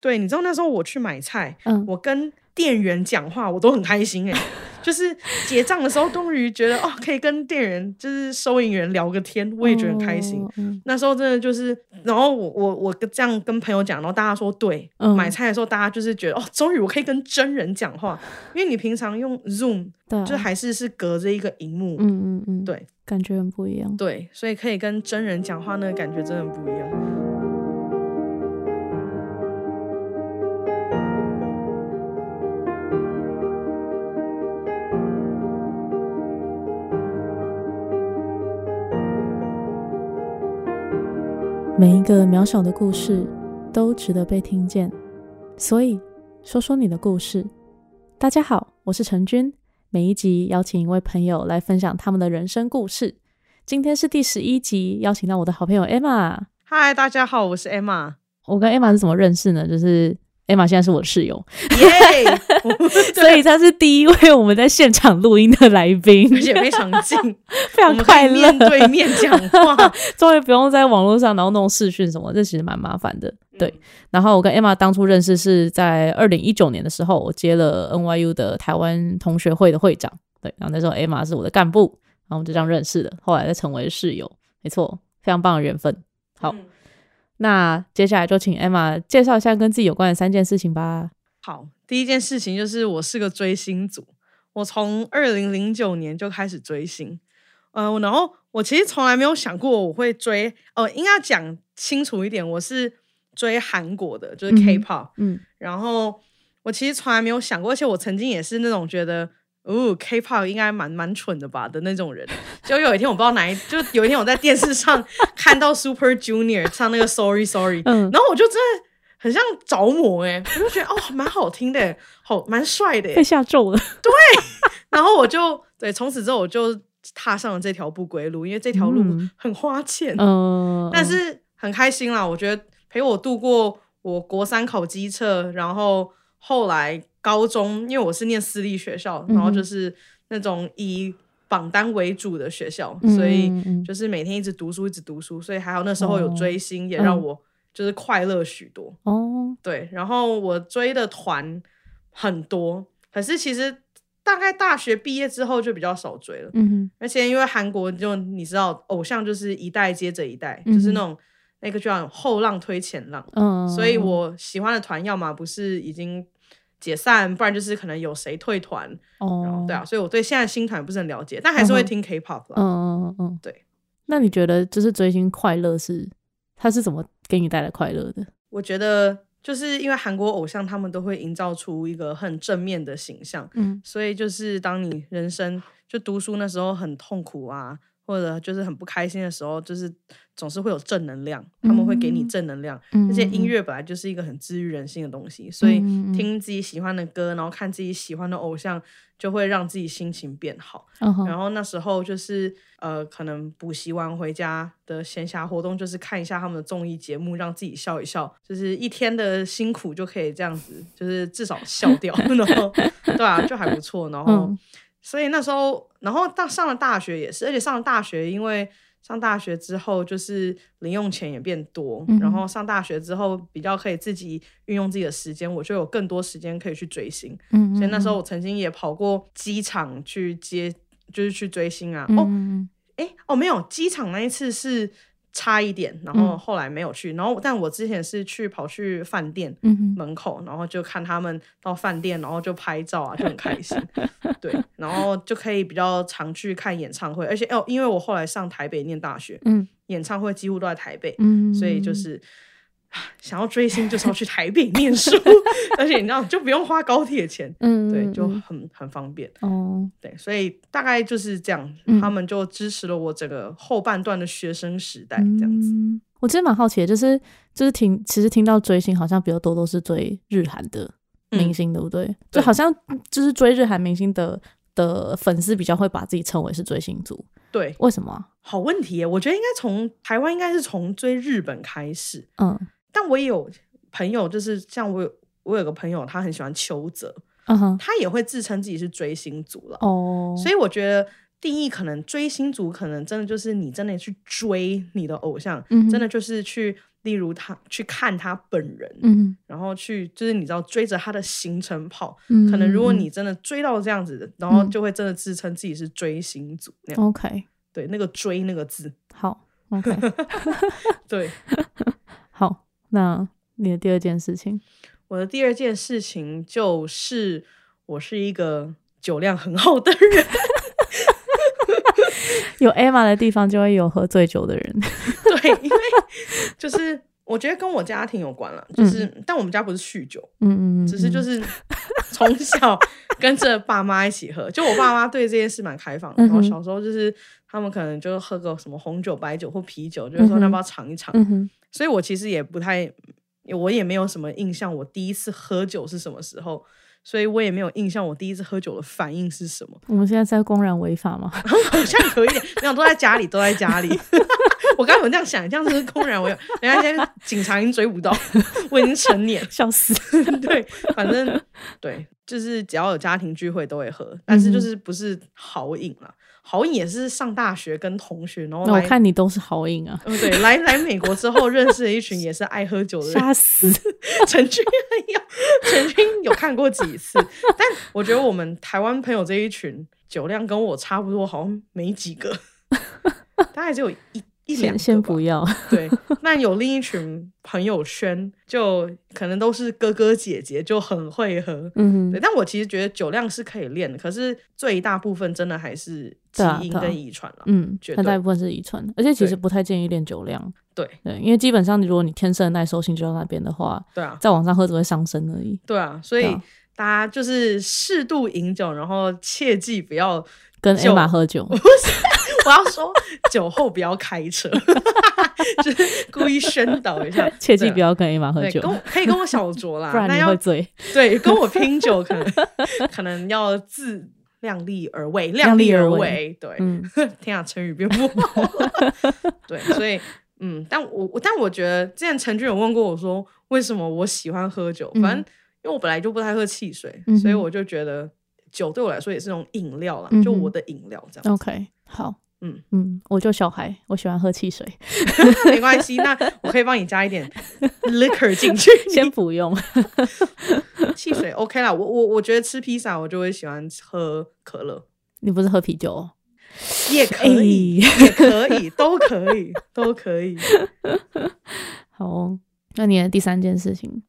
对，你知道那时候我去买菜，嗯我跟店员讲话，我都很开心哎、就是结账的时候，终于觉得哦，可以跟店员就是收银员聊个天，我也觉得很开心。哦嗯那时候真的就是，然后我我我这样跟朋友讲，然后大家说对，嗯买菜的时候大家就是觉得哦，终于我可以跟真人讲话，因为你平常用 Zoom 就还是是隔着一个荧幕，嗯嗯嗯，对感觉很不一样。对，所以可以跟真人讲话，那个感觉真的很不一样。每一个渺小的故事都值得被听见，所以说说你的故事。大家好，我是陈君，每一集邀请一位朋友来分享他们的人生故事。今天是第十一集，邀请到我的好朋友 Emma。嗨，大家好，我是 Emma，我跟 Emma 是怎么认识呢？就是 Emma 现在是我的室友，耶、所以他是第一位我们在现场录音的来宾，而且非常近，非常快乐面。对面讲话。终于不用在网络上然后弄视讯什么，这其实蛮麻烦的。对，然后我跟 Emma 当初认识是在二零一九年的时候，我接了 NYU 的台湾同学会的会长。对，然后那时候 Emma 是我的干部，然后我们就这样认识的，后来再成为室友。没错，非常棒的缘分。好，嗯那接下来就请 Emma 介绍一下跟自己有关的三件事情吧。好，第一件事情就是我是个追星族，我从二零零九年就开始追星，呃，然后我其实从来没有想过我会追，呃，应该讲清楚一点，我是追韩国的，就是 K-pop，、嗯然后我其实从来没有想过，而且我曾经也是那种觉得。哦，K-pop 应该蛮蛮蠢的吧的那种人，就有一天我不知道哪一，就有一天我在电视上看到 Super Junior 唱那个 Sorry Sorry，嗯。然后我就真的很像着魔哎、我就觉得哦 蛮好听的欸，好蛮帅的欸。被吓中了。对然后我就对从此之后我就踏上了这条不归路，因为这条路嗯。很花钱，嗯，但是很开心啦。我觉得陪我度过我国三考机测，然后后来高中，因为我是念私立学校，然后就是那种以榜单为主的学校，嗯所以就是每天一直读书，一直读书，所以还好那时候有哦追星，也让嗯我就是快乐许多。哦，对，然后我追的团很多，可是其实大概大学毕业之后就比较少追了，嗯哼。而且因为韩国就你知道，偶像就是一代接着一代，嗯就是那种那个叫后浪推前浪，嗯，所以我喜欢的团要么不是已经解散，不然就是可能有谁退团，然后哦，对啊，所以我对现在新团不是很了解，但还是会听 K-pop 啦。嗯嗯嗯嗯，对。那你觉得就是追星快乐是它是怎么给你带来快乐的？我觉得就是因为韩国偶像他们都会营造出一个很正面的形象，嗯所以就是当你人生就读书那时候很痛苦啊，或者就是很不开心的时候，就是总是会有正能量，他们会给你嗯正能量。嗯而且音乐本来就是一个很治愈人心的东西，所以听自己喜欢的歌，然后看自己喜欢的偶像，就会让自己心情变好。嗯然后那时候就是呃，可能补习完回家的闲暇活动，就是看一下他们的综艺节目，让自己笑一笑，就是一天的辛苦就可以这样子，就是至少笑掉，然后对啊，就还不错。然后、嗯所以那时候，然后到上了大学也是，而且上了大学，因为上大学之后就是零用钱也变多，嗯然后上大学之后比较可以自己运用自己的时间，我就有更多时间可以去追星。嗯，所以那时候我曾经也跑过机场去接，就是去追星啊。嗯哦，嗯诶，哦，没有，机场那一次是差一点，然后嗯后来没有去。然后，但我之前是去跑去饭店门口，然后就看他们到饭店，然后就拍照啊，就很开心。对，然后就可以比较常去看演唱会，而且哦，因为我后来上台北念大学，嗯演唱会几乎都在台北，嗯，所以就是。啊想要追星就是要去台北念书，而且你知道就不用花高铁钱，嗯对，就嗯很很方便。哦对，所以大概就是这样，嗯他们就支持了我整个后半段的学生时代，这样子。嗯我其实蛮好奇的，就是就是听，其实听到追星好像比较多都是追日韩的明星，对不对？就好像就是追日韩明星的的粉丝比较会把自己称为是追星族，对，为什么啊？好问题耶，我觉得应该从台湾应该是从追日本开始，嗯但我也有朋友，就是像我有我有个朋友，他很喜欢邱泽，嗯哼他也会自称自己是追星族了，哦，所以我觉得。定义可能追星族，可能真的就是你真的去追你的偶像，嗯真的就是去例如他去看他本人，嗯然后去就是你知道追着他的行程跑，嗯，可能如果嗯你真的追到这样子的，然后嗯就会真的自称自己是追星族那样。OK 对，那个追那个字，好 OK 对。好，那你的第二件事情，我的第二件事情就是，我是一个酒量很好的人。有 Emma 的地方就会有喝醉酒的人。对，因为就是我觉得跟我家庭有关了，就是、但我们家不是酗酒，嗯嗯嗯，嗯只是就是从小跟着爸妈一起喝。就我爸妈对这件事蛮开放的，然后小时候就是他们可能就喝个什么红酒、白酒或啤酒，就是说要不要尝一尝。所以我其实也不太，我也没有什么印象，我第一次喝酒是什么时候。所以我也没有印象，我第一次喝酒的反应是什么。我们现在在公然违法吗？好像有一点，没有都在家里，都在家里。我刚刚有这样想，这样子是公然违法，人家现在警察已经追不到，我已经成年。笑死！对，反正对，就是只要有家庭聚会都会喝，但是嗯就是不是好饮啦。好饮也是上大学跟同学，然后那我来，看你都是好饮啊，嗯，对，来来美国之后认识了一群也是爱喝酒的人，吓死！陈君有，陈君有看过几次，但我觉得我们台湾朋友这一群酒量跟我差不多，好像没几个，大概只有一一两先不要，对，那有另一群朋友圈，就可能都是哥哥姐姐，就很会喝。嗯对，，但我其实觉得酒量是可以练的，可是最大部分真的还是基因跟遗传了。嗯，绝大一部分是遗传的，而且其实不太建议练酒量。对对，因为基本上如果你天生的耐受性就在那边的话，对啊，在网上喝只会伤身而已。对啊，所以啊大家就是适度饮酒，然后切记不要，跟酒 Emma 喝酒，我要说酒后不要开车，就是故意宣导一下，切记不要跟 Emma 喝，酒可以跟我小酌啦，不然要你会醉。对，跟我拼酒可能可能要自量力而为，量力而为为。对，嗯天啊，成语变不好了。对，所以嗯，但我我但我觉得之前陈俊有问过我说，为什么我喜欢喝酒？反正因为我本来就不太喝汽水，嗯所以我就觉得酒对我来说也是种饮料啦，嗯就我的饮料这样。OK，好，嗯嗯，我就小孩，我喜欢喝汽水，没关系，那我可以帮你加一点 liquor 进去。先不用。汽水 OK 啦，我我我觉得吃披萨我就会喜欢喝可乐。你不是喝啤酒哦？也可以，哎也可以，都可以，都可以。好哦，那你的第三件事情，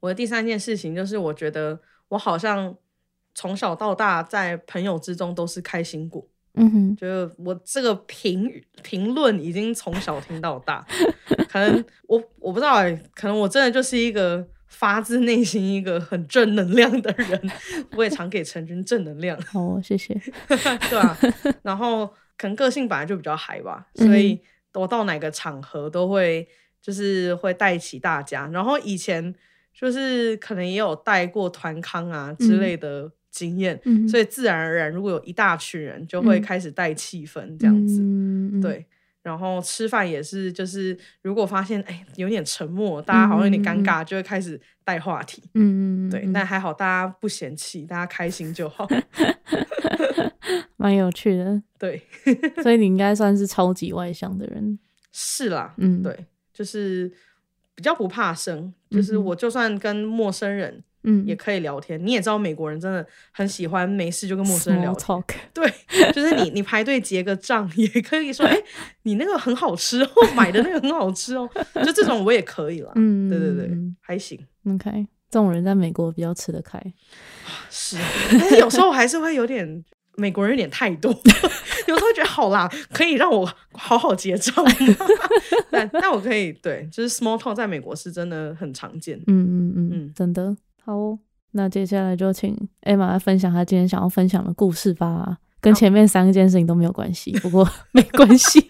我的第三件事情就是，我觉得我好像从小到大在朋友之中都是开心果，嗯哼，就是我这个评评论已经从小听到大。可能我我不知道哎、可能我真的就是一个发自内心一个很正能量的人，我也常给陈军正能量。好 哦，谢谢。对啊，然后可能个性本来就比较嗨吧，嗯所以我到哪个场合都会就是会带起大家。然后以前就是可能也有带过团康啊之类的经验，嗯，所以自然而然如果有一大群人，就会嗯开始带气氛这样子。对。然后吃饭也是，就是如果发现哎有点沉默，大家好像有点尴尬，就会开始带话题。嗯，嗯，对，嗯但还好大家不嫌弃，大家开心就好。蛮有趣的，对，所以你应该算是超级外向的人。是啦，嗯，，对，就是比较不怕生，就是我就算跟陌生人嗯，也可以聊天。你也知道，美国人真的很喜欢没事就跟陌生人聊天。对，就是你你排队结个账，也可以说，哎、你那个很好吃哦，买的那个很好吃哦，就这种我也可以啦。嗯，对对对嗯还行。，OK，这种人在美国比较吃得开。是，但是有时候还是会有点美国人有点太多，有时候觉得好啦，可以让我 好好结账吗？但但我可以对，就是 small talk 在美国是真的很常见。嗯嗯嗯嗯，真的好哦。那接下来就请 Emma 来分享她今天想要分享的故事吧，跟前面三件事情都没有关系，不过没关系。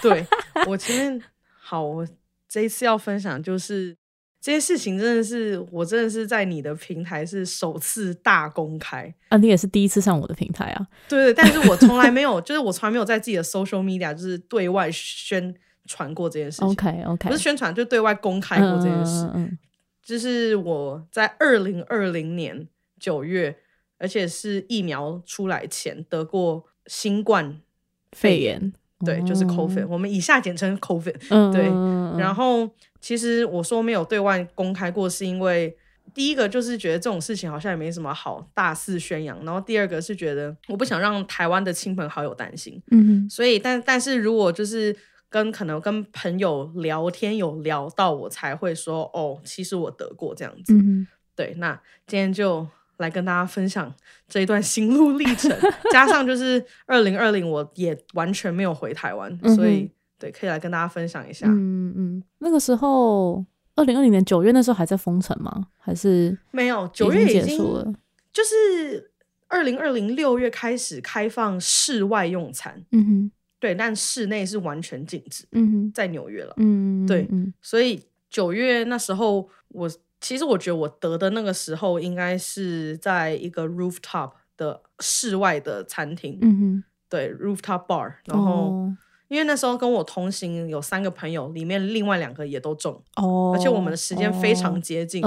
对我前面好，我这一次要分享就是这些事情，真的是我真的是在你的平台是首次大公开。啊，你也是第一次上我的平台啊？对对，但是我从来没有，就是我从来没有在自己的 social media 就是对外宣传过这件事情。OK OK，不是宣传，就对外公开过这件事。嗯嗯就是我在二零二零年九月，而且是疫苗出来前得过新冠肺炎，对，就是哦 COVID，、我们以下简称 COVID。嗯，对嗯然后其实我说没有对外公开过，是因为第一个就是觉得这种事情好像也没什么好大肆宣扬，然后第二个是觉得我不想让台湾的亲朋好友担心，嗯所以但但是如果就是跟可能跟朋友聊天有聊到，我才会说哦，其实我得过这样子。嗯对，那今天就来跟大家分享这一段心路历程，加上就是二零二零我也完全没有回台湾，嗯所以对，可以来跟大家分享一下。嗯嗯，那个时候，二零二零年九月那时候还在封城吗？还是没有，九月已结经束了？就是二零二零六月开始开放室外用餐，嗯哼对，但室内是完全禁止，嗯哼在纽约了。嗯，对嗯所以九月那时候，我其实我觉得我得的那个时候，应该是在一个 rooftop 的室外的餐厅，嗯哼，对 rooftop bar。然后、哦因为那时候跟我同行有三个朋友，里面另外两个也都中，哦，而且我们的时间非常接近，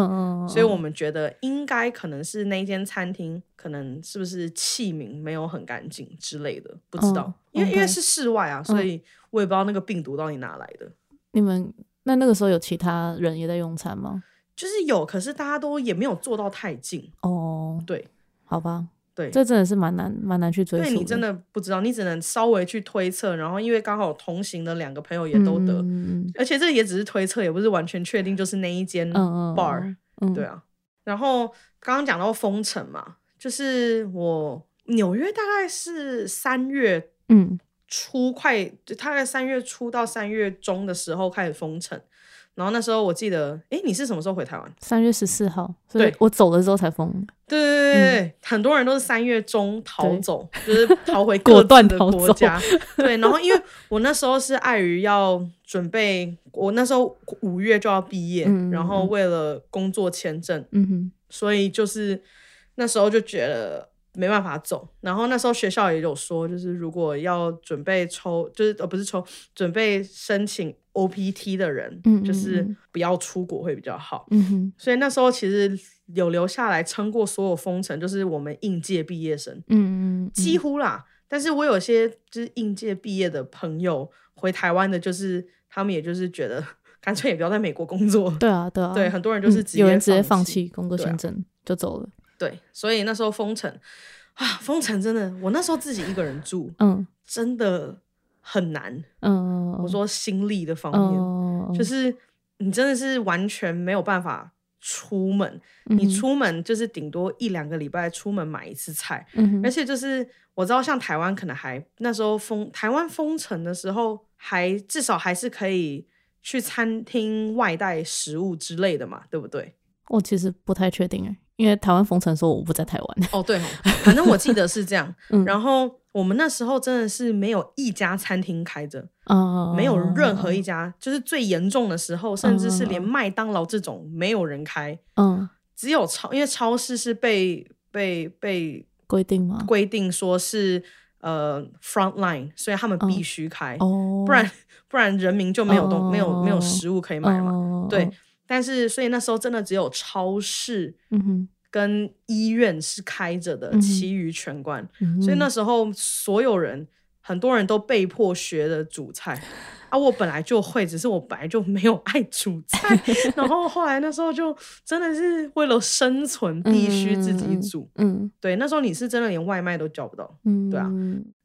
所以我们觉得应该可能是那间餐厅可能是不是器皿没有很干净之类的，不知道，嗯因为因为是室外啊，所以我也不知道那个病毒到底哪来的。你们那那个时候有其他人也在用餐吗？就是有，可是大家都也没有坐到太近。哦，对好吧，对，这真的是蛮难蛮难去追溯对你真的不知道，你只能稍微去推测。然后因为刚好同行的两个朋友也都得，嗯而且这也只是推测，也不是完全确定就是那一间 bar、嗯，对啊，然后刚刚讲到封城嘛，就是我纽约大概是三月嗯初快，就大概三月初到三月中的时候开始封城。然后那时候我记得，哎，你是什么时候回台湾？三月十四号，所以对我走了之后才封。对对对对对，很多人都是三月中逃走，就是逃回 果各自的国家。对，然后因为我那时候是碍于要准备，我那时候五月就要毕业，然后嗯为了工作签证，嗯哼，所以就是那时候就觉得没办法走。然后那时候学校也有说，就是如果要准备抽，就是呃不是抽，准备申请 OPT 的人，嗯嗯就是嗯不要出国会比较好。嗯哼，所以那时候其实有留下来撑过所有封城，就是我们应届毕业生，嗯嗯，几乎啦。但是我有些就是应届毕业的朋友回台湾的，就是他们也就是觉得干脆也不要在美国工作。对啊对啊，对，很多人就是嗯直接、有人直接放放。弃工作对啊签证就走了。对，所以那时候封城啊，封城真的，我那时候自己一个人住，嗯真的很难。嗯，我说心力的方面，嗯，就是你真的是完全没有办法出门，你嗯出门就是顶多一两个礼拜出门买一次菜，嗯而且就是我知道像台湾可能还那时候封台湾封城的时候，还至少还是可以去餐厅外带食物之类的嘛，对不对？我其实不太确定哎，因为台湾封城的时候我不在台湾。哦，对哦，反正我记得是这样。嗯然后我们那时候真的是没有一家餐厅开着，啊，没有任何一家，就是最严重的时候，甚至是连嗯麦当劳这种没有人开，嗯只有超，因为超市是被被被规定吗？规定说是呃 front line，所以他们必须开，哦，不然不然人民就没有东、没有没有哦食物可以买嘛。哦对，但是所以那时候真的只有超市嗯哼，跟医院是开着的，嗯其余全关。嗯所以那时候所有人很多人都被迫学的煮菜。啊，我本来就会，只是我本来就没有爱煮菜，然后后来那时候就真的是为了生存必须自己煮。嗯对，那时候你是真的连外卖都叫不到，嗯，对啊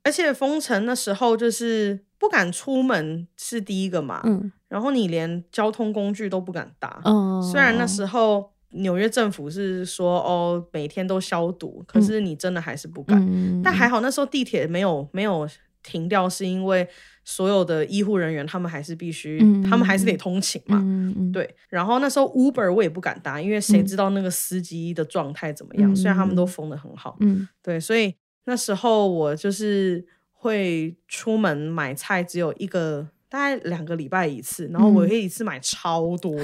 而且封城那时候就是不敢出门是第一个嘛，嗯然后你连交通工具都不敢搭。嗯，虽然那时候纽约政府是说哦每天都消毒，可是你真的还是不敢。嗯，但还好那时候地铁没有没有停掉，是因为所有的医护人员他们还是必须，嗯他们还是得通勤嘛。对，然后那时候 Uber 我也不敢搭，因为谁嗯。知道那个司机的状态怎么样？虽然他们都封的很好，嗯。对，所以那时候我就是会出门买菜，只有一个大概两个礼拜一次，然后我嗯。可以一次买超多，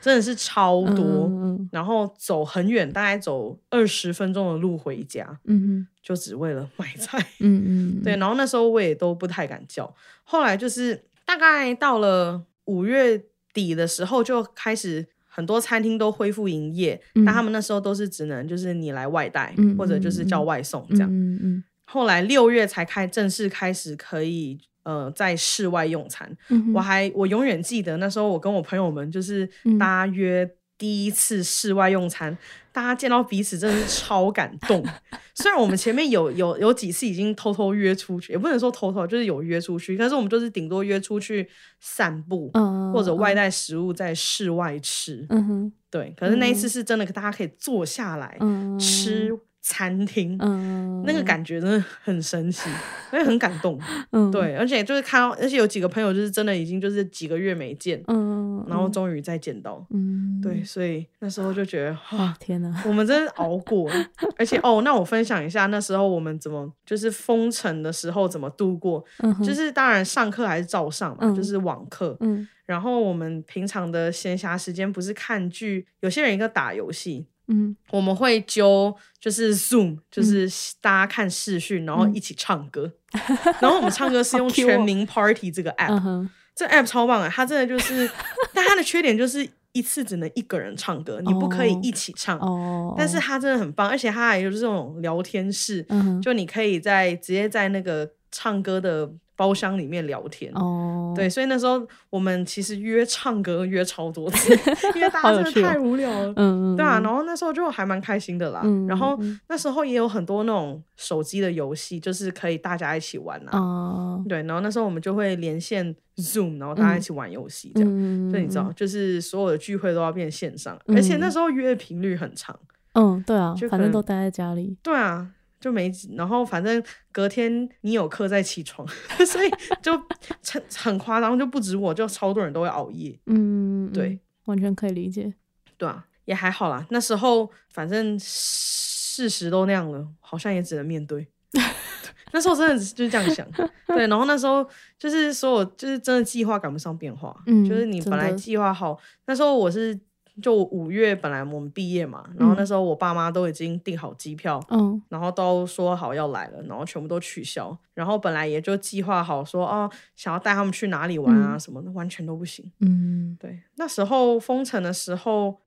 真的是超多，嗯。然后走很远，大概走二十分钟的路回家，嗯就只为了买菜。嗯嗯，对，然后那时候我也都不太敢叫，后来就是大概到了五月底的时候，就开始很多餐厅都恢复营业，嗯。但他们那时候都是只能就是你来外带，嗯或者就是叫外送这样。嗯嗯。后来六月才开正式开始可以呃在室外用餐。嗯我还我永远记得那时候我跟我朋友们就是嗯大家约第一次室外用餐，大家见到彼此真的是超感动。虽然我们前面有有有几次已经偷偷约出去，也不能说偷偷，就是有约出去，但是我们就是顶多约出去散步。嗯或者外带食物在室外吃，嗯哼对。可是那一次是真的，大家可以坐下来嗯吃餐厅，嗯那个感觉真的很神奇，而 且很感动。嗯。对，而且就是看到，而且有几个朋友就是真的已经就是几个月没见，嗯然后终于再见到。嗯。对，所以那时候就觉得哇哇，天哪。我们真的熬过，而且哦，那我分享一下那时候我们怎么就是封城的时候怎么度过，嗯就是当然上课还是照上嘛，嗯。就是网课，嗯。然后我们平常的闲暇时间不是看剧，有些人一个打游戏，嗯。我们会揪就是 Zoom，就是大家看视讯，然后一起唱歌。然后我们唱歌是用全民 Party 这个 app，、这 app 超棒啊，它真的就是，但它的缺点就是一次只能一个人唱歌，你不可以一起唱。哦，但是它真的很棒，而且它还有这种聊天室，嗯就你可以在直接在那个唱歌的包厢里面聊天。哦对，所以那时候我们其实约唱歌约超多次，因为大家真的太无聊了。嗯嗯对啊，然后那时候就还蛮开心的啦。嗯然后嗯那时候也有很多那种手机的游戏，就是可以大家一起玩啊。哦对，然后那时候我们就会连线 Zoom，然后大家一起玩游戏这样。嗯所以你知道，就是所有的聚会都要变线上，而且那时候约的频率很长。嗯对啊就，反正都待在家里对啊，就没，然后反正隔天你有课再起床，所以就很很夸张，就不止我，就超多人都会熬夜。嗯对嗯完全可以理解对啊，也还好啦。那时候反正事实都那样了，好像也只能面对。那时候真的就是这样想，对。然后那时候就是所有就是真的计划赶不上变化，嗯就是你本来计划好，那时候我是就五月本来我们毕业嘛，然后那时候我爸妈都已经订好机票，嗯。然后都说好要来了，然后全部都取消，然后本来也就计划好说哦想要带他们去哪里玩啊什么的，完全都不行。嗯。对，那时候封城的时候，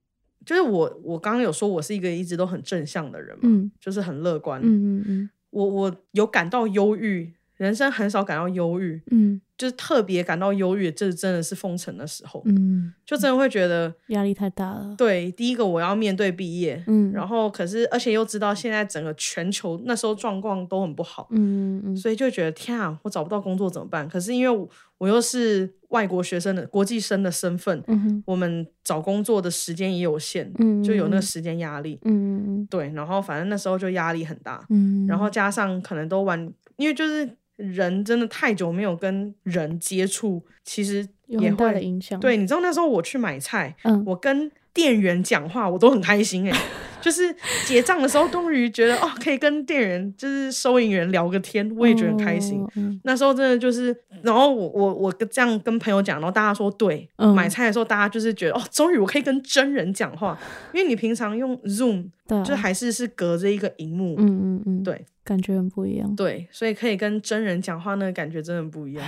就是我我刚刚有说我是一个一直都很正向的人嘛，嗯。就是很乐观。嗯嗯嗯。我我有感到忧郁，人生很少感到忧郁，嗯就是特别感到忧郁，这真的是封城的时候，嗯，就真的会觉得，压力太大了。对，第一个我要面对毕业，嗯，然后可是而且又知道现在整个全球那时候状况都很不好，嗯嗯所以就觉得天啊，我找不到工作怎么办？可是因为我我又是外国学生的国际生的身份，嗯哼我们找工作的时间也有限，嗯就有那个时间压力。嗯嗯对，然后反正那时候就压力很大，嗯，然后加上可能都玩，因为就是人真的太久没有跟人接触，其实也有很大的会。影响。对，你知道那时候我去买菜，嗯我跟店员讲话，我都很开心哎、就是结账的时候，终于觉得哦，可以跟店员就是收银员聊个天，我也觉得很开心。那时候真的就是，然后我我我跟这样跟朋友讲，然后大家说对，嗯。买菜的时候大家就是觉得哦，终于我可以跟真人讲话，因为你平常用 Zoom 就还是是隔着一个荧幕，嗯嗯嗯，对。感觉很不一样，对，所以可以跟真人讲话，那个感觉真的不一样，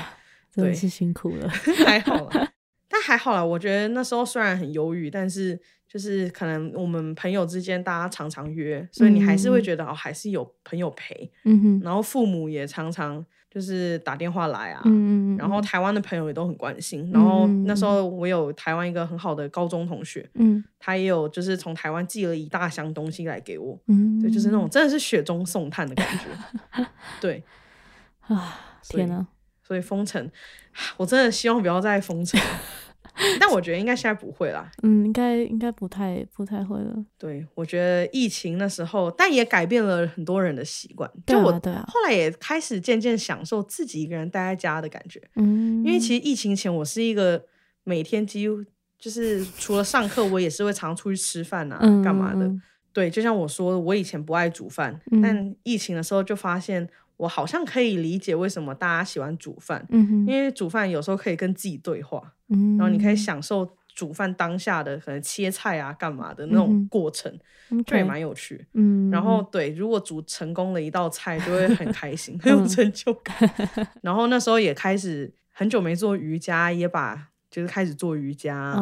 对 真的是辛苦了。还好啦，但还好啦，我觉得那时候虽然很忧郁，但是就是可能我们朋友之间大家常常约，所以你还是会觉得、哦，还是有朋友陪，嗯哼，然后父母也常常就是打电话来啊，然后台湾的朋友也都很关心。然后那时候我有台湾一个很好的高中同学，嗯。他也有就是从台湾寄了一大箱东西来给我，嗯，对，就是那种。真的是雪中送炭的感觉。对，啊，天哪，所以封城，我真的希望不要再封城。但我觉得应该现在不会啦。嗯，应该应该不太不太会了。对，我觉得疫情那时候，但也改变了很多人的习惯。就我对啊后来也开始渐渐享受自己一个人待在家的感觉。嗯，因为其实疫情前我是一个每天几乎就是除了上课，我也是会常出去吃饭啊，嗯干嘛的。嗯对，就像我说的，我以前不爱煮饭，嗯但疫情的时候就发现，我好像可以理解为什么大家喜欢煮饭，嗯，因为煮饭有时候可以跟自己对话，嗯，然后你可以享受煮饭当下的可能切菜啊、干嘛的那种过程，嗯就也蛮有趣。嗯，然后对，如果煮成功了一道菜，就会很开心，很有成就感。然后那时候也开始很久没做瑜伽，也把就是开始做瑜伽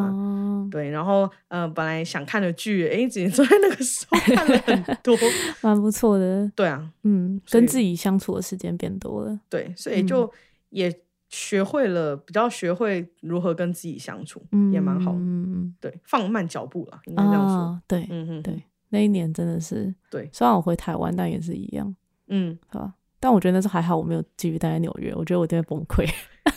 对，然后呃，本来想看的剧，哎，只能在那个时候看了很 多。蛮不错的，对啊，嗯，跟自己相处的时间变多了。对，所以就也学会了比较学会如何跟自己相处，嗯也蛮好的。嗯对，放慢脚步了，应该这样说。啊，对嗯嗯，对，那一年真的是，对虽然我回台湾，但也是一样，嗯，是吧？但我觉得那时候还好，我没有继续待在纽约，我觉得我一定会崩溃。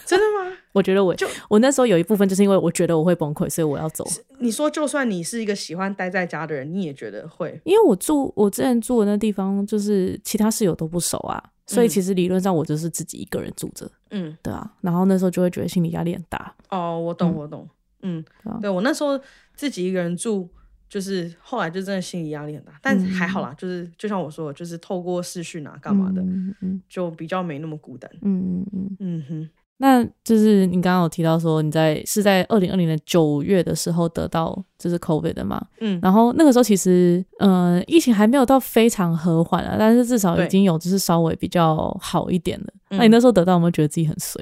真的吗？我觉得我就我那时候有一部分就是因为我觉得我会崩溃，所以我要走。你说，就算你是一个喜欢待在家的人，你也觉得会？因为我住我之前住的那地方，就是其他室友都不熟啊，所以嗯其实理论上我就是自己一个人住着，嗯，对啊。然后那时候就会觉得心理压力很大，哦，我懂，嗯我懂。嗯对啊，对我那时候自己一个人住，就是后来就真的心理压力很大，但还好啦，就是就像我说的，就是透过视讯啊，干嘛的，嗯嗯就比较没那么孤单。嗯嗯嗯。嗯哼，那就是你刚刚有提到说你在是在二零二零年九月的时候得到就是 COVID 的嘛？嗯，然后那个时候其实呃疫情还没有到非常和缓啊，但是至少已经有就是稍微比较好一点了。嗯那你那时候得到有没有觉得自己很衰？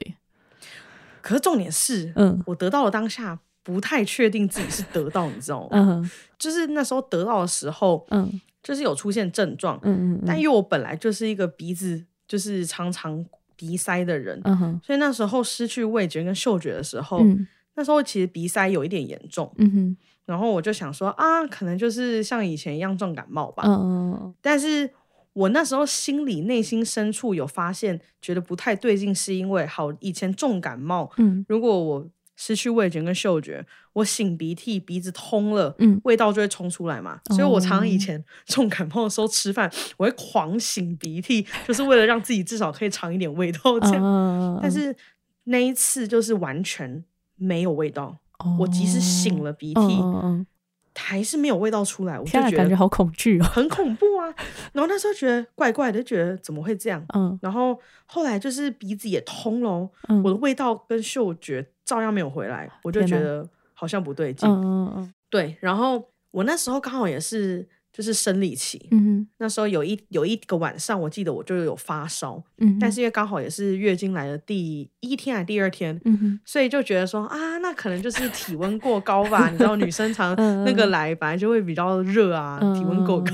可是重点是，嗯我得到了当下不太确定自己是得到，你知道吗？嗯就是那时候得到的时候，嗯就是有出现症状，嗯嗯但因为我本来就是一个鼻子就是常常鼻塞的人，嗯哼。所以那时候失去味觉跟嗅觉的时候，嗯。那时候其实鼻塞有一点严重，嗯哼。然后我就想说啊，可能就是像以前一样重感冒吧。嗯嗯但是我那时候心里内心深处有发现，觉得不太对劲，是因为好以前重感冒，嗯。如果我失去味觉跟嗅觉，我擤鼻涕，鼻子通了，嗯味道就会冲出来嘛。所以我常常以哦前重感冒的时候吃饭，我会狂擤鼻涕，就是为了让自己至少可以尝一点味道这样。嗯，但是那一次就是完全没有味道，我即使擤了鼻涕，嗯嗯嗯还是没有味道出来，我就觉得感觉好恐惧哦。很恐怖啊。然后那时候觉得怪怪的，就觉得怎么会这样？嗯然后后来就是鼻子也通了，嗯我的味道跟嗅觉照样没有回来，我就觉得好像不对劲。嗯嗯嗯对，然后我那时候刚好也是就是生理期，嗯那时候有一有一个晚上，我记得我就有发烧，嗯，但是因为刚好也是月经来的第一天还是第二天，嗯哼所以就觉得说啊，那可能就是体温过高吧。你知道女生常 嗯那个来本来就会比较热啊，体温过高。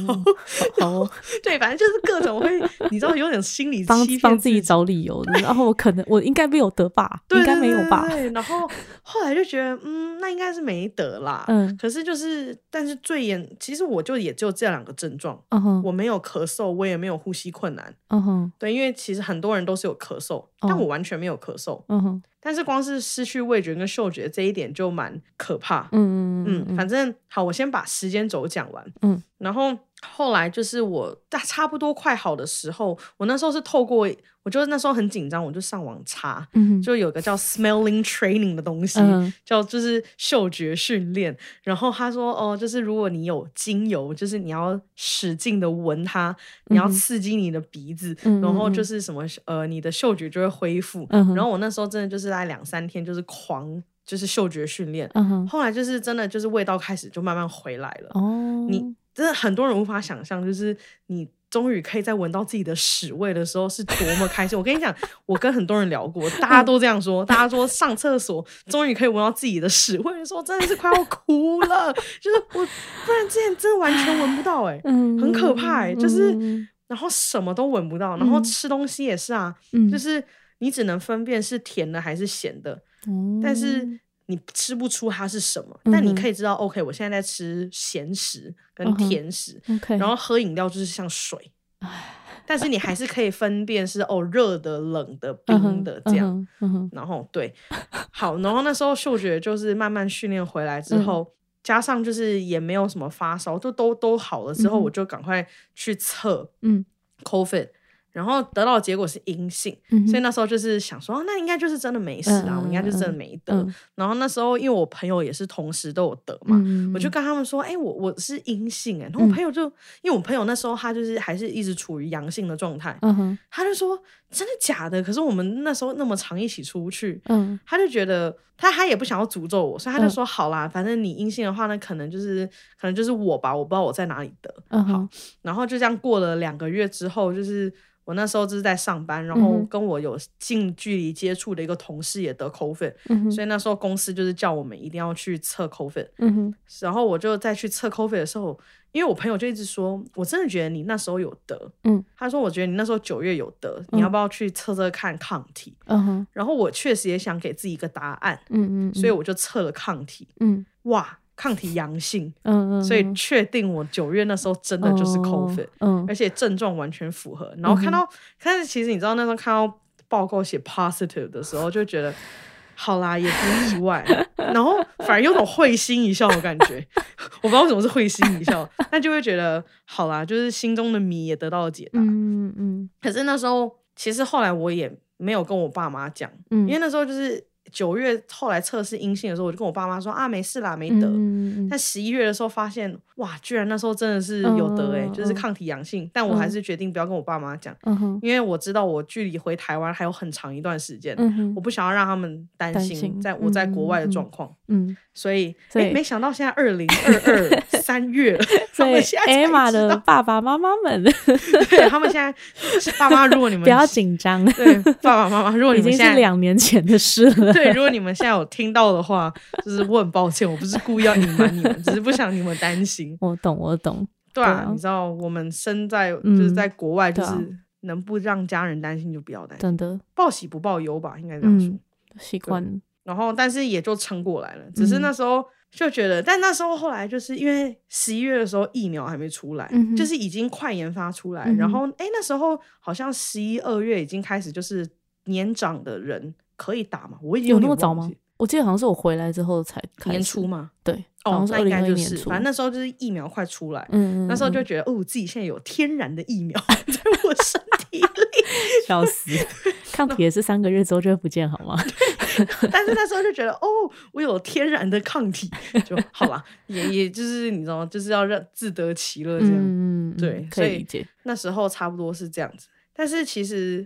哦对，反正就是各种会，你知道有点心理帮帮自己己找理由，然后我可能我应该没有得吧，对应该没有吧对然后后来就觉得，嗯，那应该是没得啦。嗯可是就是，但是最严，其实我就也就这两个症状，我没有咳嗽，我也没有呼吸困难。嗯哼对，因为其实很多人都是有咳嗽，但我完全没有咳嗽。嗯哼但是光是失去味觉跟嗅觉这一点就蛮可怕。嗯嗯，嗯反正好，我先把时间轴讲完。嗯，然后后来就是我大差不多快好的时候，我那时候是透过，我就那时候很紧张，我就上网查，嗯就有个叫 smelling training 的东西，嗯叫就是嗅觉训练。然后他说，哦，就是如果你有精油，就是你要使劲的闻它，你要嗯刺激你的鼻子，嗯然后嗯就是什么呃，你的嗅觉就会恢复。嗯然后我那时候真的就是在两三天，就是狂就是嗅觉训练。后来就是真的就是味道开始就慢慢回来了。哦，你真的很多人无法想象，就是你终于可以在闻到自己的屎味的时候是多么开心。我跟你讲，我跟很多人聊过，大家都这样说，大家说上厕所终于可以闻到自己的屎味的时候，真的是快要哭了。就是我不然之前真的完全闻不到、欸，嗯很可怕欸。就是嗯。然后什么都闻不到，然后嗯。吃东西也是啊，嗯。就是你只能分辨是甜的还是咸的，但是你吃不出它是什么，但你可以知道，OK，我现在在吃咸食跟甜食然后喝饮料就是像水，但是你还是可以分辨是哦热的、冷的、冰的这样。然后对，好，然后那时候嗅觉就是慢慢训练回来之嗯。后，加上就是也没有什么发烧，就都都好了之后，我就赶快去测嗯。COVID。然后得到的结果是阴性，嗯所以那时候就是想说，哦那应该就是真的没事啊，我应该就是真的嗯没得。嗯然后那时候因为我朋友也是同时都有得嘛，嗯我就跟他们说，哎、我我是阴性哎、然后我嗯朋友就、因为我朋友那时候他就是还是一直处于阳性的状态，嗯哼。他就说真的假的？可是我们那时候那么常一起出去，嗯。他就觉得他他也不想要诅咒我，所以他就嗯。说、好啦，反正你阴性的话，那可能就是可能就是我吧，我不知道我在哪里得。好嗯哼，然后就这样过了两个月之后，就是我那时候就是在上班，然后跟我有近距离接触的一个同事也得 COVID，、嗯所以那时候公司就是叫我们一定要去测 COVID。嗯哼。然后我就再去测 COVID 的时候，因为我朋友就一直说，我真的觉得你那时候有得，嗯，他说我觉得你那时候九月有得，你要不要去测测看抗体？嗯哼，然后我确实也想给自己一个答案，嗯嗯，所以我就测了抗体，嗯。哇，抗体阳性，嗯嗯，所以确定我九月那时候真的就是 COVID，、嗯而且症状完全符合。然后看到，但是其实你知道那时候看到报告写 positive 的时候，就觉得好啦，也不意外。然后反而有种会心一笑的感觉，我不知道为什么是会心一笑，但就会觉得好啦，就是心中的谜也得到了解答。嗯嗯可是那时候其实后来我也没有跟我爸妈讲，嗯，因为那时候就是九月后来测试阴性的时候，我就跟我爸妈说啊，没事啦，没得。嗯嗯但十一月的时候发现，哇，居然那时候真的是有得哎、就是抗体阳性，但我还是决定不要跟我爸妈讲，嗯因为我知道我距离回台湾还有很长一段时间，嗯我不想要让他们担心在我在国外的状况，嗯，所以没想到现在二零二二 三月了，他所以们现在才 Emma 知道的爸爸妈妈们 对他们现在是爸妈，如果你们不要紧张，对爸爸妈妈，如果你已经是们现在两年前的事了。对，如果你们现在有听到的话，就是我很抱歉，我不是故意要隐瞒你们，只是不想你们担心。我懂，我懂。对啊，你知道我们身在就嗯是在国外，就是能不让家人担心就不要担心，真的，报喜不报忧吧，应该这样说。嗯，习惯。然后，但是也就撑过来了，只是嗯那时候就觉得，但那时候后来就是因为十一月的时候疫苗还没出来，嗯就是已经快研发出来，嗯然后哎那时候好像十一二月已经开始就是年长的人可以打嘛，我已经有点那么早吗？我记得好像是我回来之后才年初，嘛，对，好哦像，是二那应该就是。反正那时候就是疫苗快出来，嗯，嗯那时候就嗯觉得哦，自己现在有天然的疫苗 在我身体里，笑死，抗体也是三个月之后就会不见，好吗？但是那时候就觉得哦，我有天然的抗体就好啦，也也就是你知道，就是要让自得其乐这样。对可所以以理解。那时候差不多是这样子，但是其实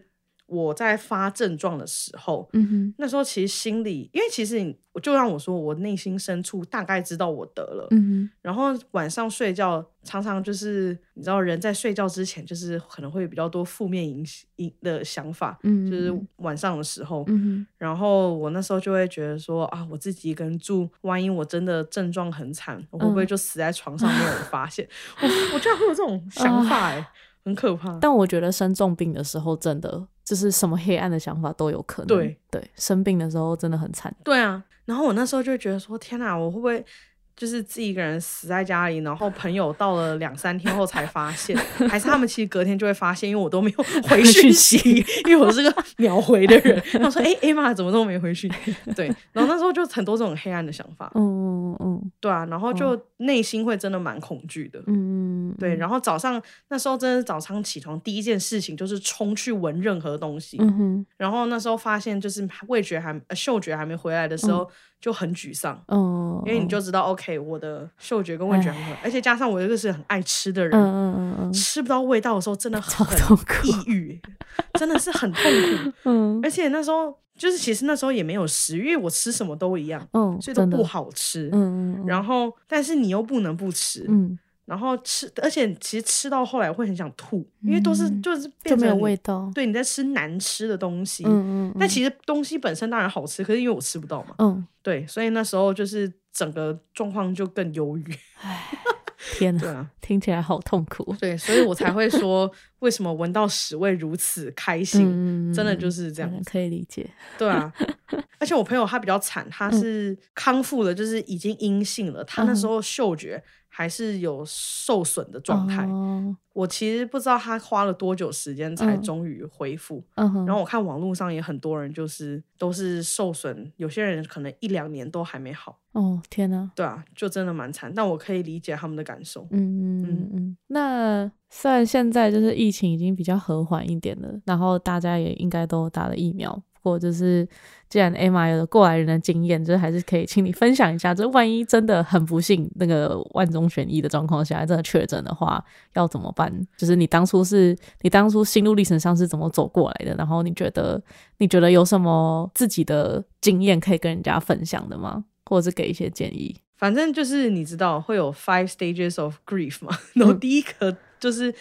我在发症状的时候，嗯哼，那时候其实心里，因为其实你就让我说，我内心深处大概知道我得了，嗯然后晚上睡觉常常就是你知道，人在睡觉之前就是可能会有比较多负面影影的想法，嗯，就是晚上的时候，嗯哼，然后我那时候就会觉得说啊，我自己一个人住，万一我真的症状很惨，我会不会嗯就死在床上没有人 发现？我我居然会有这种想法哎、很可怕。但我觉得生重病的时候，真的就是什么黑暗的想法都有可能。对对，生病的时候真的很惨。对啊，然后我那时候就会觉得说，天哪，我会不会就是自己一个人死在家里，然后朋友到了两三天后才发现，还是他们其实隔天就会发现，因为我都没有回讯息，因为我是个 秒回的人。他说：“哎、艾玛怎么都没回讯？”对，然后那时候就很多这种黑暗的想法，嗯嗯对啊，然后就内心会真的蛮恐惧的。嗯嗯，对，然后早上那时候真的是早上起床第一件事情就是冲去闻任何东西，嗯哼，然后那时候发现就是味觉还呃嗅觉还没回来的时候、就很沮丧，嗯，因为你就知道 OK 我的嗅觉跟味觉很合，而且加上我一个是很爱吃的人，嗯嗯嗯嗯吃不到味道的时候真的 很痛苦抑郁，真的是很痛苦。嗯而且那时候就是其实那时候也没有食欲，因为我吃什么都一样，嗯，所以都不，好吃。嗯嗯，然后但是你又不能不吃，嗯然后吃，而且其实吃到后来会很想吐，因为都是嗯就是就没有变成你味道。对，你在吃难吃的东西。嗯嗯，但其实东西本身当然好吃，可是因为我吃不到嘛，嗯，对，所以那时候就是整个状况就更忧郁。天哪，啊，听起来好痛苦。对，所以我才会说，为什么闻到屎味如此开心，嗯，真的就是这样。可以理解。对啊，而且我朋友他比较惨，他嗯是康复了，就是已经阴性了，他那时候嗅觉还是有受损的状态。嗯我其实不知道他花了多久时间才嗯终于恢复。嗯哼，然后我看网络上也很多人就是都是受损，有些人可能一两年都还没好。哦天哪，对啊，就真的蛮惨，但我可以理解他们的感受。嗯嗯嗯嗯。那虽然现在就是疫情已经比较和缓一点了，然后大家也应该都打了疫苗，不过就是既然 Emma 有了过来人的经验，就是还是可以请你分享一下，这万一真的很不幸那个万中选一的状况下，真的确诊的话，要怎么办？就是你当初是你当初心路历程上是怎么走过来的？然后你觉得你觉得有什么自己的经验可以跟人家分享的吗？或者是给一些建议？反正就是你知道会有 five stages of grief 嘛，然后第一个就是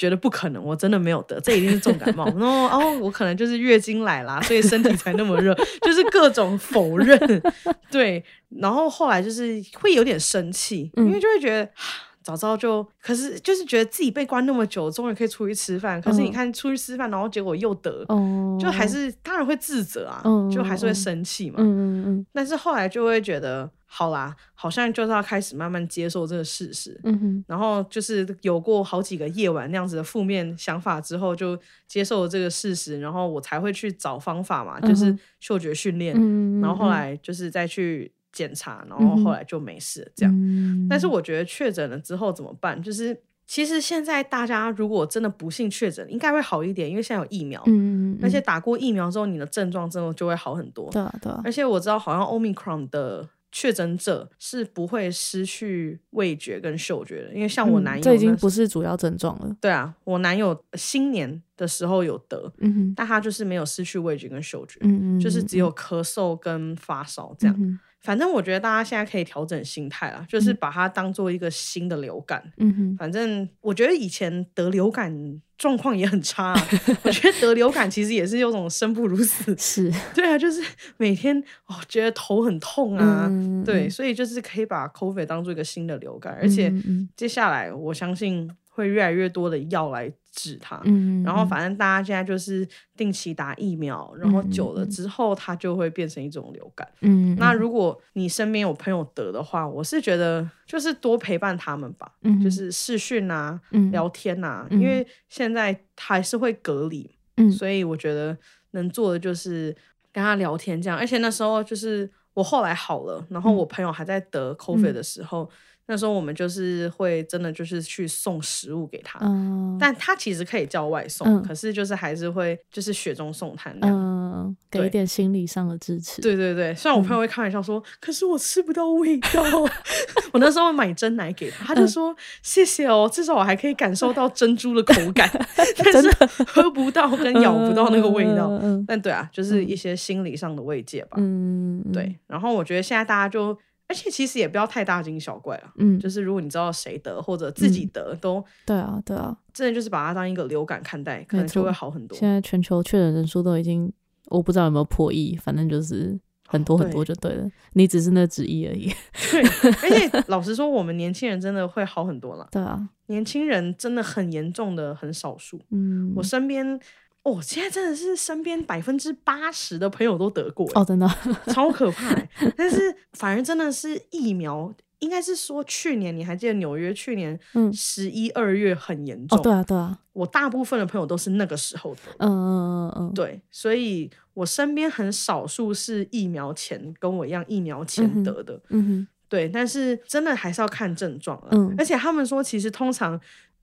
觉得不可能，我真的没有得，这一定是重感冒。然 后哦，我可能就是月经来啦，所以身体才那么热，就是各种否认。对，然后后来就是会有点生气，因为就会觉得。啊 早知道就，可是就是觉得自己被关那么久，终于可以出去吃饭。可是你嗯看出去吃饭，然后结果又得，哦，就还是当然会自责啊，嗯就还是会嗯生气嘛。嗯嗯嗯但是后来就会觉得，好啦，好像就是要开始慢慢接受这个事实。嗯哼然后就是有过好几个夜晚那样子的负面想法之后，就接受了这个事实，然后我才会去找方法嘛，就是嗅觉训练，嗯，然后后来就是再去检查，然后后来就没事了这样。嗯但是我觉得确诊了之后怎么办？就是其实现在大家如果真的不幸确诊，应该会好一点，因为现在有疫苗，嗯，嗯而且打过疫苗之后，你的症状真的就会好很多。对啊对啊，而且我知道，好像 Omicron 的确诊者是不会失去味觉跟嗅觉的，因为像我嗯男友、这已经不是主要症状了。对啊，我男友新年的时候有得，嗯但他就是没有失去味觉跟嗅觉，就是只有咳嗽跟发烧这样。嗯反正我觉得大家现在可以调整心态啦，就是把它当做一个新的流感。嗯哼反正我觉得以前得流感状况也很差、啊，我觉得得流感其实也是有种生不如死。是 对啊，就是每天哦觉得头很痛啊，嗯对，所以就是可以把 COVID 当做一个新的流感，而且接下来我相信会越来越多的药来治它。嗯，然后反正大家现在就是定期打疫苗，然后久了之后它就会变成一种流感。嗯那如果你身边有朋友得的话，我是觉得就是多陪伴他们吧，嗯就是视讯啊、嗯。聊天啊，嗯。因为现在还是会隔离，嗯。所以我觉得能做的就是跟他聊天这样。而且那时候就是我后来好了，然后我朋友还在得 COVID 的时候，那时候我们就是会真的就是去送食物给他。嗯但他其实可以叫外送，嗯可是就是还是会就是雪中送炭那样。嗯给一点心理上的支持。对对对，虽然我朋友会开玩笑说，可是我吃不到味道。我那时候买真奶给他，他就说、谢谢哦，至少我还可以感受到珍珠的口感，但是喝不到跟咬不到那个味道。嗯嗯但对啊，就是一些心理上的慰藉吧。嗯，嗯，对，然后我觉得现在大家就，而且其实也不要太大惊小怪啊。嗯，就是如果你知道谁得或者自己得，都对啊对啊，真的就是把它当一个流感看待，可能就会好很多。现在全球确诊人数都已经，我不知道有没有破亿，反正就是很多很多就对了。你只是那之一而已。对，而且老实说，我们年轻人真的会好很多了。对啊，年轻人真的很严重的很少数，嗯，我身边。哦，现在真的是身边百分之八十的朋友都得过，欸哦，真的，超可怕欸。但是反而真的是疫苗，应该是说去年你还记得纽约去年嗯十一二月很严重，哦，对啊对啊，我大部分的朋友都是那个时候得，嗯嗯嗯嗯，对，所以我身边很少数是疫苗前跟我一样疫苗前嗯哼得的，嗯哼，对，但是真的还是要看症状了。嗯而且他们说，其实通常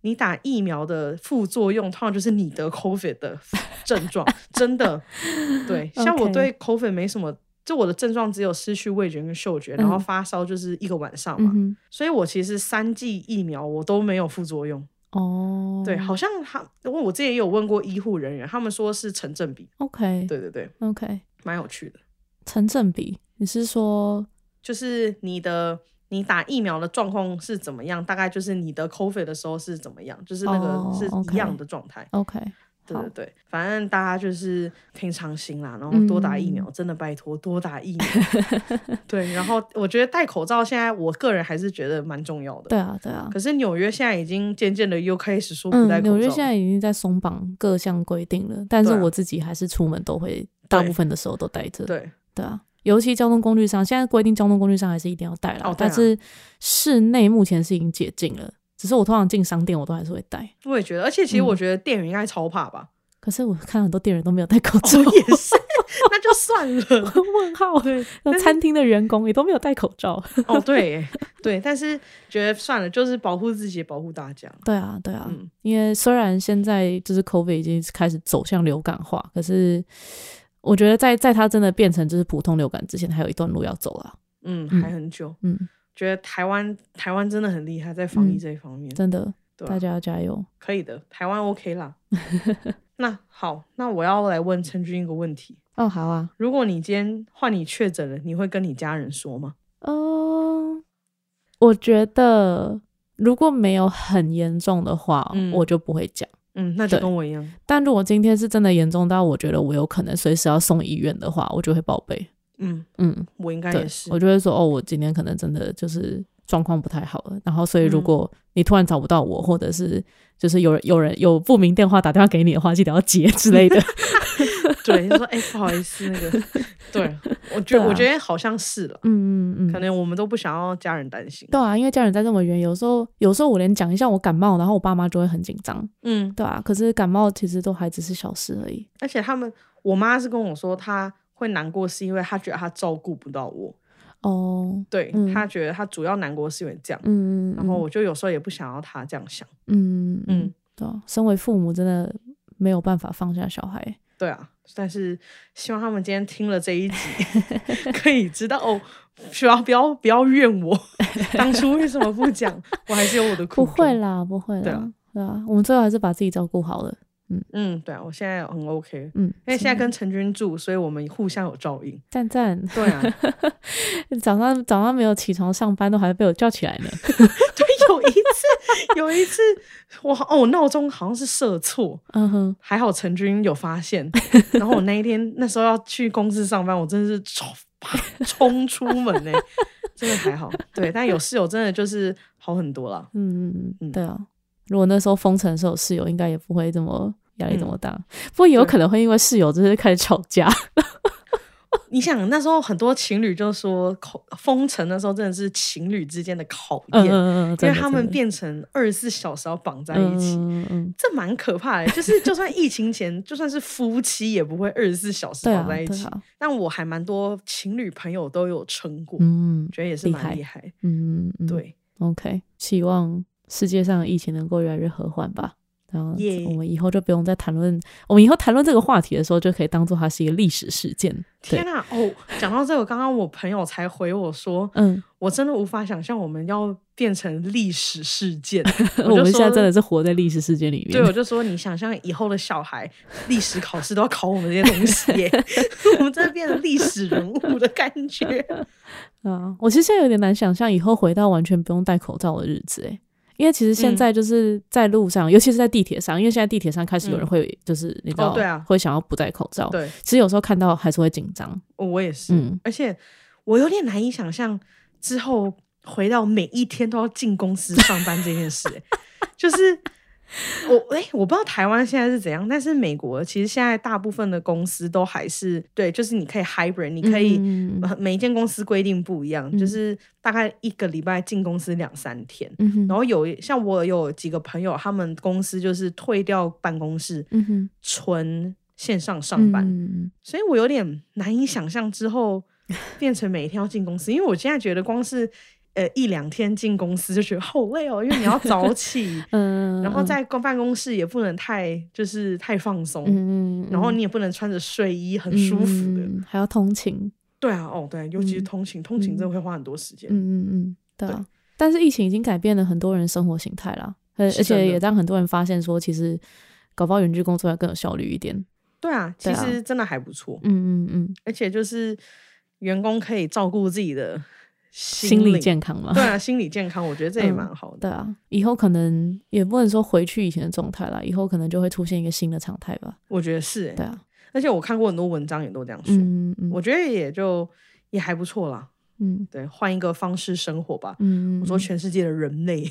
你打疫苗的副作用，通常就是你得 COVID 的症状，真的。对，像我对 COVID 没什么，就我的症状只有失去味觉跟嗅觉，然后嗯发烧就是一个晚上嘛。嗯，所以我其实三剂疫苗我都没有副作用。哦，对，好像他，因为我之前也有问过医护人员，他们说是成正比。，OK 对对对，OK，蛮有趣的。成正比，你是说就是你的你打疫苗的状况是怎么样，大概就是你的 COVID 的时候是怎么样，就是那哦个是一样的状态。OK？好对对，对，反正大家就是平常心啦，然后多打疫苗，嗯真的拜托多打疫苗。对，然后我觉得戴口罩现在我个人还是觉得蛮重要的。对啊对啊，可是纽约现在已经渐渐的又开始说不戴嗯，口罩。纽约现在已经在松绑各项规定了，但是我自己还是出门都会，大部分的时候都戴着。对对啊，尤其交通工具上，现在规定交通工具上还是一定要戴但是室内目前是已经解禁了，只是我通常进商店我都还是会戴。我也觉得，而且其实我嗯觉得店员应该超怕吧。可是我看很多店员都没有戴口罩，哦，也是，那就算了。问号。对，那餐厅的员工也都没有戴口罩。哦，对耶，对，但是觉得算了，就是保护自己，保护大家。对啊，对啊，嗯因为虽然现在就是 COVID 已经开始走向流感化，可是我觉得在在它真的变成就是普通流感之前，还有一段路要走啊。嗯，嗯还很久。嗯，觉得台湾台湾真的很厉害，在防疫嗯这一方面，真的，對啊大家要加油。可以的，台湾 OK 啦。那好，那我要来问陈军一个问题：哦，好啊。如果你今天换你确诊了，你会跟你家人说吗？嗯，我觉得如果没有很严重的话，嗯我就不会讲。嗯，那就跟我一样。但如果今天是真的严重到我觉得我有可能随时要送医院的话，我就会报备。嗯，嗯，我应该也，是我。就会说哦，我今天可能真的就是状况不太好了。然后，所以如嗯果你突然找不到我，或者是就是有人有人有不明电话打电话给你的话，记得要接之类的。对，就说哎、不好意思，那个，对我觉得、啊。我觉得好像是了，嗯嗯嗯，可能我们都不想要家人担心。对啊，因为家人在这么远，有时候有时候我连讲一下我感冒，然后我爸妈就会很紧张，嗯，对啊。可是感冒其实都还只是小事而已。而且他们，我妈是跟我说，她会难过是因为她觉得她照顾不到我，哦，对、嗯。她觉得她主要难过是因为这样。嗯，然后我就有时候也不想要她这样想，嗯嗯。嗯，对啊，身为父母真的没有办法放下小孩。对啊，但是希望他们今天听了这一集，可以知道哦，需要不要不要怨我，当初为什么不讲？我还是有我的苦不会。啦，不会啦，对啊对啊，我们最后还是把自己照顾好了。嗯嗯，对啊，我现在很 OK，嗯，因为现在跟陈军住，所以我们互相有照应。赞赞，对啊，早上早上没有起床上班，都还被我叫起来呢。对，有一次，有一次，我哦，我闹钟好像是设错，嗯哼，还好陈军有发现。然后我那一天那时候要去公司上班，我真的是冲冲出门呢、真的还好。对，但有室友真的就是好很多啦。嗯嗯嗯，嗯对啊。如果那时候封城的时候室友，应该也不会这么压力这么大。不过也有可能会因为室友就是开始吵架。你想那时候很多情侣就说，口封城的时候真的是情侣之间的考嗯验，嗯嗯，因为他们变成二十四小时要绑在一起。这蛮可怕的，就是就算疫情前，就算是夫妻也不会二十四小时绑在一起。但我还蛮多情侣朋友都有撑过，嗯觉得也是蛮厉害。嗯嗯，对，，OK，希望世界上的疫情能够越来越和缓吧。然后耶我们以后就不用再谈论，我们以后谈论这个话题的时候，就可以当做它是一个历史事件。天，哪、哦，讲到这个，刚刚我朋友才回我说，嗯，我真的无法想象我们要变成历史事件。我们现在真的是活在历史事件里面。对，我就说你想象以后的小孩，历史考试都要考我们这些东西耶，我们真的变成历史人物的感觉。啊，我其实现在有点难想象以后回到完全不用戴口罩的日子，诶，因为其实现嗯在就是在路上，尤其是在地铁上，因为现在地铁上开始有人嗯会就是、你知道，哦对啊会想要不戴口罩。对，其实有时候看到还是会紧张。我也是，嗯而且我有点难以想象之后回到每一天都要进公司上班这件事、欸 就是 我哎、我不知道台湾现在是怎样，但是美国其实现在大部分的公司都还是对，就是你可以 hybrid，你可以、每一间公司规定不一样，就是大概一个礼拜进公司两三天。嗯，然后有像我有几个朋友，他们公司就是退掉办公室，纯线上上班，嗯。所以我有点难以想象之后变成每一天要进公司，因为我现在觉得光是呃一两天进公司就觉得好累哦，因为你要早起，嗯，然后在公办公室也不能太就是太放松，嗯嗯，然后你也不能穿着睡衣很舒服的。嗯还要通勤。对啊，哦对，尤其是通勤，通勤真的会花很多时间。嗯嗯嗯，对啊。但是疫情已经改变了很多人生活形态啦，而且也让很多人发现说，其实搞不好远距工作要更有效率一点。对啊，其实真的还不错，嗯嗯嗯，而且就是员工可以照顾自己的心理理健康嘛。对啊，心理健康，我觉得这也嗯蛮好的。对啊，以后可能也不能说回去以前的状态啦，以后可能就会出现一个新的常态吧。我觉得是、欸，对啊，而且我看过很多文章也都这样说，嗯嗯我觉得也就也还不错啦。嗯对，换一个方式生活吧。嗯，我说全世界的人类，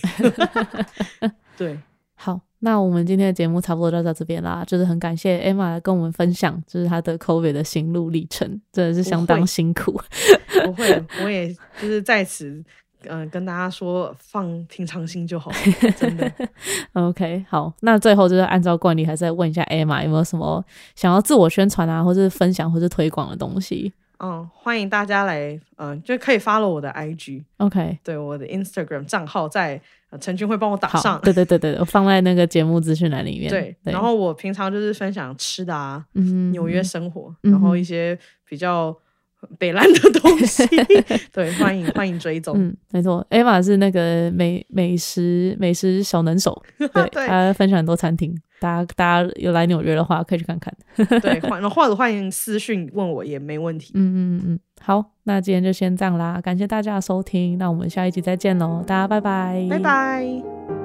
对，好，那我们今天的节目差不多就到这边啦。就是很感谢 Emma 来跟我们分享，就是她的 COVID 的心路历程，真的是相当辛苦。不会，我也就是在此，嗯、跟大家说放平常心就好，真的。OK，好，那最后就是按照惯例，还是再问一下 Emma 有没有什么想要自我宣传啊，或是分享或是推广的东西嗯，欢迎大家来，嗯、就可以 follow 我的 IG，？OK，对，我的 Instagram 账号在，呃陈军会帮我打，上。对对对对，我放在那个节目资讯栏里面。对，然后我平常就是分享吃的啊，嗯，纽约生活，嗯然后一些比较北烂的东西，对，欢迎欢迎追踪。嗯，没错，Emma 是那个美美食美食小能手，对，对她分享很多餐厅，大家大家有来纽约的话，可以去看看。对，欢或者欢迎私讯问我也没问题。嗯嗯嗯，好，那今天就先这样啦，感谢大家的收听，那我们下一集再见喽，大家拜拜，拜拜。